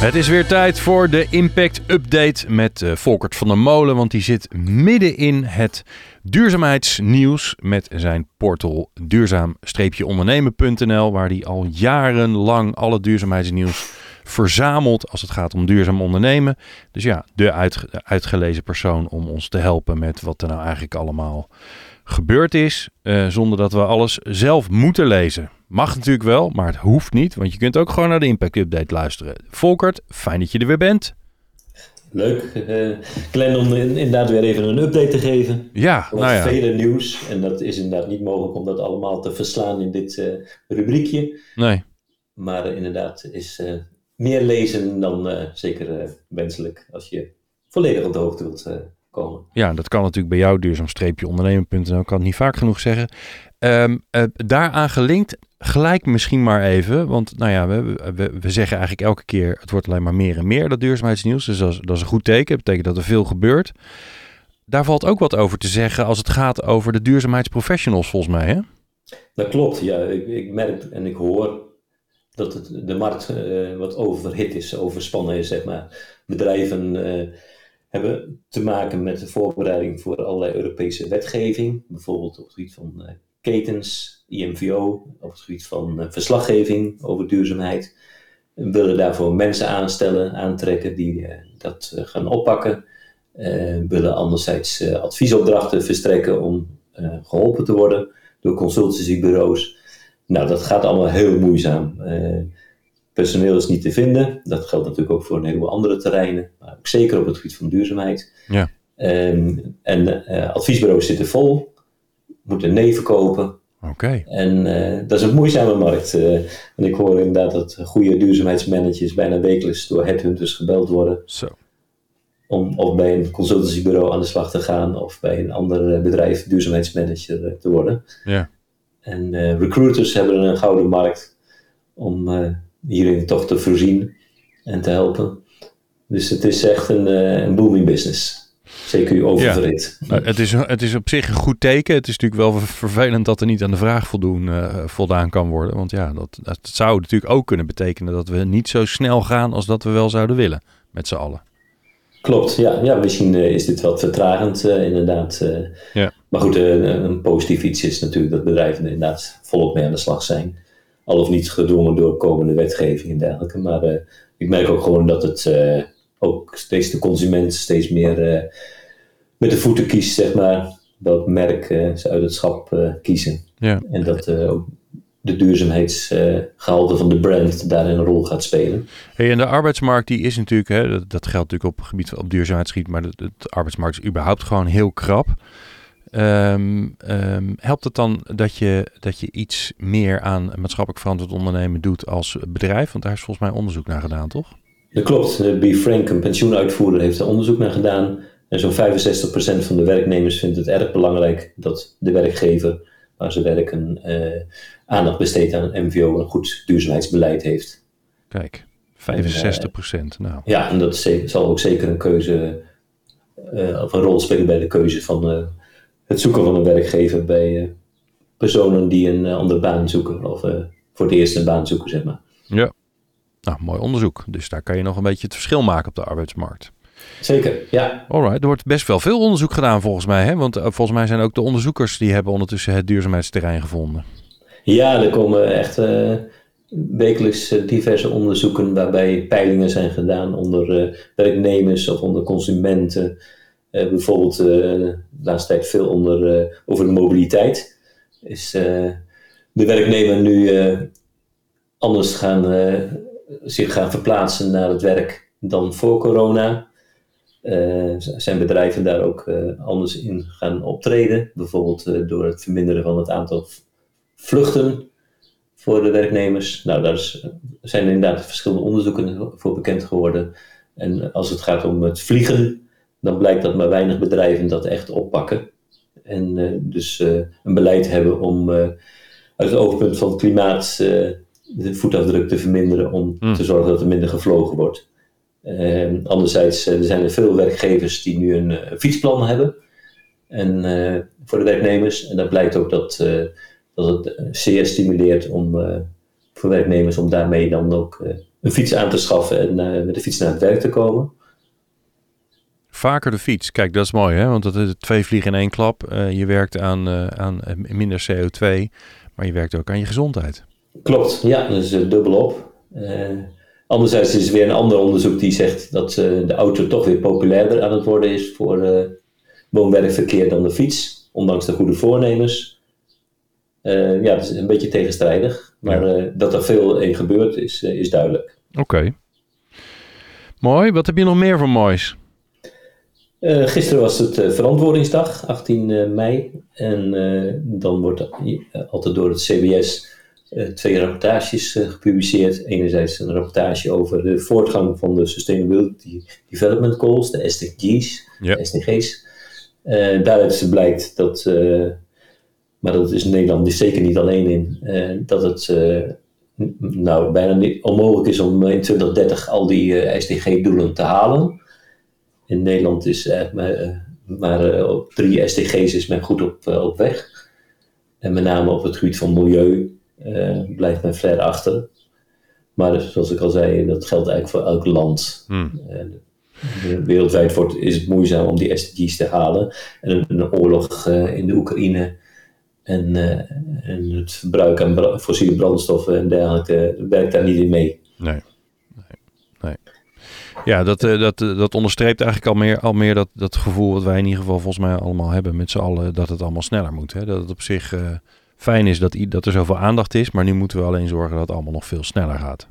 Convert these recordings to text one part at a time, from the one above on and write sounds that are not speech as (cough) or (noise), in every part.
Het is weer tijd voor de Impact Update met uh, Volkert van der Molen, want die zit midden in het duurzaamheidsnieuws met zijn portal duurzaam-ondernemen.nl, waar hij al jarenlang alle duurzaamheidsnieuws verzamelt als het gaat om duurzaam ondernemen. Dus ja, de uitgelezen persoon om ons te helpen met wat er nou eigenlijk allemaal gebeurd is, uh, zonder dat we alles zelf moeten lezen. Mag natuurlijk wel, maar het hoeft niet, want je kunt ook gewoon naar de Impact Update luisteren. Volkert, fijn dat je er weer bent. Leuk, uh, Glenn, om inderdaad weer even een update te geven. Ja, nou ja. vele nieuws. En dat is inderdaad niet mogelijk om dat allemaal te verslaan in dit uh, rubriekje. Nee. Maar uh, inderdaad is meer lezen dan zeker wenselijk als je volledig op de hoogte wilt komen. Ja, dat kan natuurlijk bij jou duurzaam-ondernemen.nl, kan het niet vaak genoeg zeggen. Um, daaraan gelinkt gelijk misschien maar even, want nou ja, we, we, we, zeggen eigenlijk elke keer, het wordt alleen maar meer en meer, dat duurzaamheidsnieuws. Dus dat is, dat is een goed teken, dat betekent dat er veel gebeurt. Daar valt ook wat over te zeggen als het gaat over de duurzaamheidsprofessionals volgens mij, hè? Dat klopt, ja. Ik, ik merk en ik hoor dat het, de markt uh, wat overhit is, overspannen is, zeg maar. Bedrijven uh, hebben te maken met de voorbereiding voor allerlei Europese wetgeving, bijvoorbeeld op het gebied van uh, ketens, IMVO op het gebied van eh, verslaggeving over duurzaamheid. We willen daarvoor mensen aanstellen, aantrekken die eh, dat eh, gaan oppakken. We willen anderzijds adviesopdrachten verstrekken om geholpen te worden door consultancybureaus. Nou, dat gaat allemaal heel moeizaam. Personeel is niet te vinden. Dat geldt natuurlijk ook voor een heleboel andere terreinen, maar ook zeker op het gebied van duurzaamheid. Ja. Um, en adviesbureaus zitten vol, moeten nee verkopen, Oké. En uh, dat is een moeizame markt. Uh, en ik hoor inderdaad dat goede duurzaamheidsmanagers bijna wekelijks door headhunters gebeld worden. Zo. Om of bij een consultancybureau aan de slag te gaan of bij een ander eh, bedrijf duurzaamheidsmanager te worden. Ja. En recruiters hebben een gouden markt om hierin toch te voorzien en te helpen. Dus het is echt een, een booming business. Zeker oververhit. Ja. Nou, het, is, het is op zich een goed teken. Het is natuurlijk wel vervelend dat er niet aan de vraag voldoen, uh, voldaan kan worden. Want ja, dat, dat zou natuurlijk ook kunnen betekenen dat we niet zo snel gaan als dat we wel zouden willen, met z'n allen. Klopt, ja. ja misschien uh, is dit wat vertragend, uh, inderdaad. ja. Maar goed, een positief iets is natuurlijk dat bedrijven inderdaad volop mee aan de slag zijn. Al of niet gedwongen door komende wetgeving en dergelijke. Maar ik merk ook gewoon dat het ook steeds de consument steeds meer met de voeten kiest, zeg maar, welk merk ze uit het schap kiezen. Ja. En dat ook de duurzaamheidsgehalte van de brand daarin een rol gaat spelen. Hey, en de arbeidsmarkt die is natuurlijk, hè, dat, dat geldt natuurlijk op het gebied van op duurzaamheidsgebied, maar de, de, arbeidsmarkt is überhaupt gewoon heel krap. Um, um, helpt het dan dat je, dat je iets meer aan maatschappelijk verantwoord ondernemen doet als bedrijf? Want daar is volgens mij onderzoek naar gedaan, toch? Dat klopt. Be Frank, een pensioenuitvoerder, heeft er onderzoek naar gedaan. En zo'n 65% van de werknemers vindt het erg belangrijk dat de werkgever waar ze werken uh, aandacht besteedt aan een MVO en een goed duurzaamheidsbeleid heeft. Kijk, 65 procent. nou. Ja, en dat zal ook zeker een keuze uh, of een rol spelen bij de keuze van het zoeken van een werkgever bij personen die een andere baan zoeken of voor het eerst een baan zoeken, zeg maar. Ja, nou, mooi onderzoek. Dus daar kan je nog een beetje het verschil maken op de arbeidsmarkt. Zeker, ja. Alright, er wordt best wel veel onderzoek gedaan volgens mij. Hè? Want volgens mij zijn ook de onderzoekers die hebben ondertussen het duurzaamheidsterrein gevonden. Ja, er komen echt uh, wekelijks diverse onderzoeken waarbij peilingen zijn gedaan onder werknemers of onder consumenten. bijvoorbeeld laatste tijd veel onder, over de mobiliteit. Is de werknemer nu anders gaan, zich gaan verplaatsen naar het werk dan voor corona? Zijn bedrijven daar ook anders in gaan optreden. Bijvoorbeeld door het verminderen van het aantal vluchten voor de werknemers. Nou, daar zijn inderdaad verschillende onderzoeken voor bekend geworden. En als het gaat om het vliegen, dan blijkt dat maar weinig bedrijven dat echt oppakken. En dus een beleid hebben om uit het oogpunt van het klimaat de voetafdruk te verminderen om Hmm. te zorgen dat er minder gevlogen wordt. En anderzijds er zijn er veel werkgevers die nu een, eh, fietsplan hebben en, eh, voor de werknemers. En dat blijkt ook dat, eh, dat het eh, zeer stimuleert om, eh, voor werknemers om daarmee dan ook eh, een fiets aan te schaffen en eh, met de fiets naar het werk te komen. Vaker de fiets. Kijk, dat is mooi, hè? Want dat is twee vliegen in één klap. Eh, je werkt aan, eh, aan eh, minder CO2, maar je werkt ook aan je gezondheid. Klopt, ja, dat is dubbelop. Anderzijds is er weer een ander onderzoek die zegt dat de auto toch weer populairder aan het worden is voor woon-werkverkeer dan de fiets, ondanks de goede voornemens. Uh, ja, dat is een beetje tegenstrijdig, maar ja. dat er veel in gebeurt is, is duidelijk. Oké. Okay. Mooi, wat heb je nog meer van moois? Uh, gisteren was het uh, Verantwoordingsdag, 18 uh, mei. En dan wordt altijd door het CBS twee rapportages gepubliceerd. Enerzijds een rapportage over de voortgang van de Sustainability Development Goals, de SDG's. Yep. SDG's. daaruit blijkt dat, maar dat is Nederland dus zeker niet alleen in, dat het nou, bijna niet onmogelijk is om in 2030 al die SDG-doelen te halen in Nederland is uh, maar, maar uh, op drie SDG's is men goed op, op weg. En met name op het gebied van milieu blijft men ver achter. Maar zoals ik al zei, dat geldt eigenlijk voor elk land. Hmm. wereldwijd wordt, is het moeizaam om die SDG's te halen. En een, oorlog in de Oekraïne en, en het verbruik aan bra fossiele brandstoffen en dergelijke werkt daar niet in mee. Nee. Ja, dat, uh, dat, uh, dat onderstreept eigenlijk al meer, al meer dat, dat gevoel wat wij in ieder geval volgens mij allemaal hebben met z'n allen, dat het allemaal sneller moet. Hè? Dat het op zich uh, fijn is dat, dat er zoveel aandacht is, maar nu moeten we alleen zorgen dat het allemaal nog veel sneller gaat.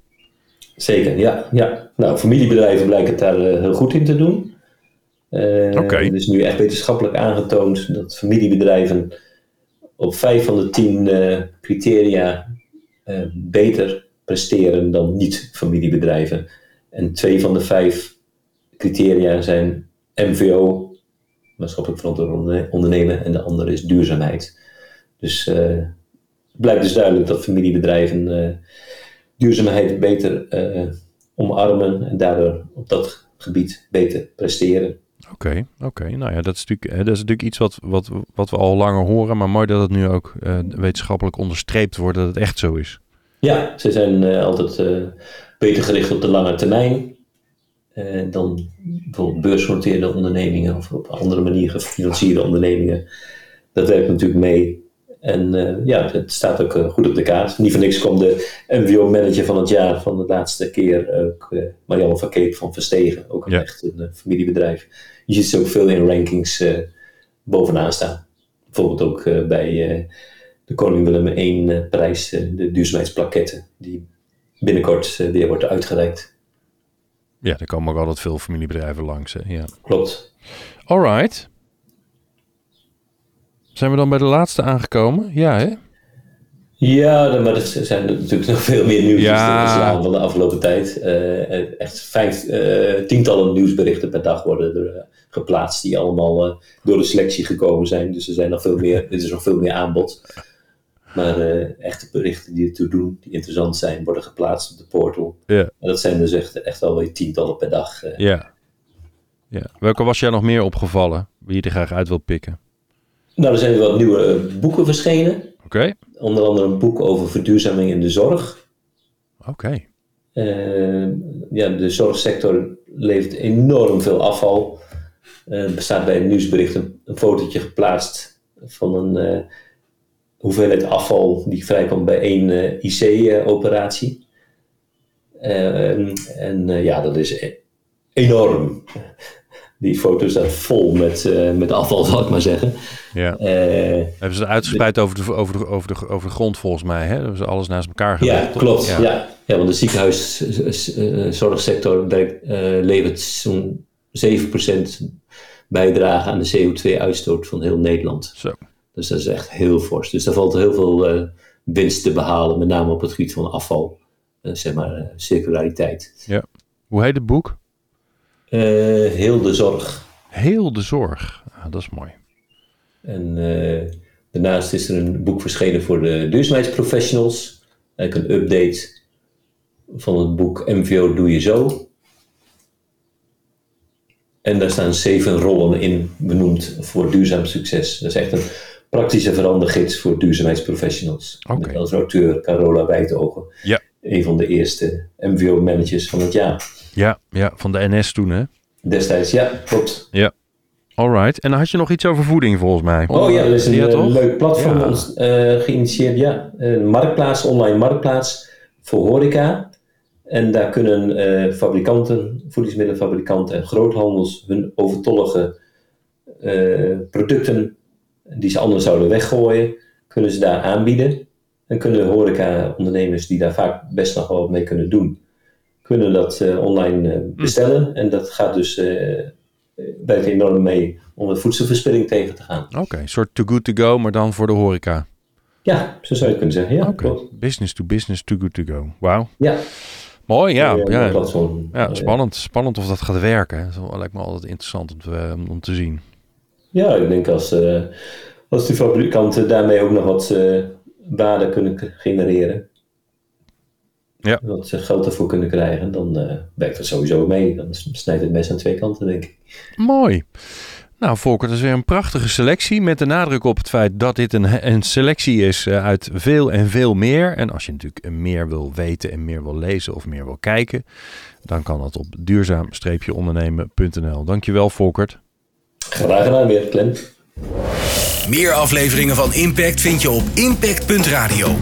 Zeker, ja. ja. Nou, familiebedrijven blijken het daar heel goed in te doen. Oké. Okay. Het is nu echt wetenschappelijk aangetoond dat familiebedrijven op vijf van de tien criteria beter presteren dan niet-familiebedrijven. En twee van de vijf criteria zijn MVO, maatschappelijk verantwoord ondernemen, en de andere is duurzaamheid. Dus uh, het blijkt dus duidelijk dat familiebedrijven uh, duurzaamheid beter uh, omarmen en daardoor op dat gebied beter presteren. Oké, okay, oké. Okay. Nou ja, dat is natuurlijk, dat is natuurlijk iets wat, wat, wat we al langer horen, maar mooi dat het nu ook wetenschappelijk onderstreept wordt dat het echt zo is. Ja, ze zijn altijd beter gericht op de lange termijn eh, dan bijvoorbeeld beursgenoteerde ondernemingen of op andere manier gefinancierde ondernemingen. Dat werkt natuurlijk mee. En uh, ja, het staat ook uh, goed op de kaart. Niet voor niks kwam de MWO-manager van het jaar van de laatste keer ook Marianne van Keep van Verstegen. Ook een Ja. echt een familiebedrijf. Je ziet ze ook veel in rankings bovenaan staan. Bijvoorbeeld ook bij de Koning Willem I prijs, de duurzaamheidsplaketten, die binnenkort weer wordt uitgereikt. Ja, er komen ook altijd veel familiebedrijven langs. Hè? Ja. Klopt. Alright. Zijn we dan bij de laatste aangekomen? Ja, hè? Ja, maar er zijn natuurlijk nog veel meer nieuws Ja. van de afgelopen tijd. Uh, echt vijf, uh, tientallen nieuwsberichten per dag worden er uh, geplaatst die allemaal door de selectie gekomen zijn. Dus er zijn nog veel meer, er is nog veel meer aanbod. Maar uh, echte berichten die ertoe doen, die interessant zijn, worden geplaatst op de portal. Ja. En dat zijn dus echt, echt alweer tientallen per dag. Uh. Ja. ja. Welke was jij nog meer opgevallen, wie je er graag uit wil pikken? Nou, er zijn wat nieuwe uh, boeken verschenen. Oké. Okay. Onder andere een boek over verduurzaming in de zorg. Oké. Okay. ja, de zorgsector levert enorm veel afval. er bestaat bij het nieuwsbericht een, een fotootje geplaatst van een hoeveelheid afval die vrijkomt bij één uh, IC-operatie. Uh, en uh, ja, dat is e enorm. Die foto staat vol met, met afval, (laughs) zal ik maar zeggen. Ja. Hebben ze het uitgespreid de, over, de, over, de, over, de, over de grond volgens mij? Hè? Hebben ze alles naast elkaar gelegd? Ja, klopt. Ja. Ja. ja, want de ziekenhuiszorgsector levert zo'n 7% bijdrage aan de CO2-uitstoot van heel Nederland. Zo. Dus dat is echt heel fors. Dus daar valt heel veel uh, winst te behalen, met name op het gebied van afval, uh, zeg maar uh, circulariteit. Ja. Hoe heet het boek? heel de zorg. Heel de zorg. Ah, dat is mooi. En daarnaast is er een boek verschenen voor de duurzaamheidsprofessionals. Eigenlijk een update van het boek MVO Doe Je Zo. En daar staan zeven rollen in benoemd voor duurzaam succes. Dat is echt een praktische verandergids voor duurzaamheidsprofessionals. Oké. Met als auteur Carola Wijtogen. Ja. Een van de eerste MVO-managers van het jaar. Ja, ja, van de NS toen, hè? Destijds, ja, klopt. Alright. En dan had je nog iets over voeding, volgens mij. Oh ja, er is een Ja, eh, leuk platform Ja. ons- eh, geïnitieerd. Ja, een marktplaats, online marktplaats voor horeca. En daar kunnen eh, fabrikanten, voedingsmiddelenfabrikanten en groothandels hun overtollige producten die ze anders zouden weggooien, kunnen ze daar aanbieden. En kunnen horeca-ondernemers die daar vaak best nog wel mee kunnen doen, kunnen dat eh, online eh, bestellen. En dat gaat dus, eh werkt enorm mee om de voedselverspilling tegen te gaan. Oké, een soort too good to go, maar dan voor de horeca. Ja, zo zou je het kunnen zeggen. Ja, business to business, too good to go. Wauw. Ja, Mooi, ja. ja. Ja, Eh, spannend. Spannend of dat gaat werken. Dat lijkt me altijd interessant om te, om te zien. Ja, ik denk als, eh, als de fabrikanten daarmee ook nog wat waarde kunnen genereren. Ja. Wat ze geld ervoor kunnen krijgen, dan eh, werkt dat sowieso mee. Dan snijdt het mes aan twee kanten, denk ik. Mooi. Nou, Volker, dat is weer een prachtige selectie. Met de nadruk op het feit dat dit een, een selectie is uit veel en veel meer. En als je natuurlijk meer wil weten en meer wil lezen of meer wil kijken, dan kan dat op duurzaam-ondernemen.nl. Dankjewel, Volkert. Graag gedaan weer, Clem. Meer afleveringen van Impact vind je op impact.radio.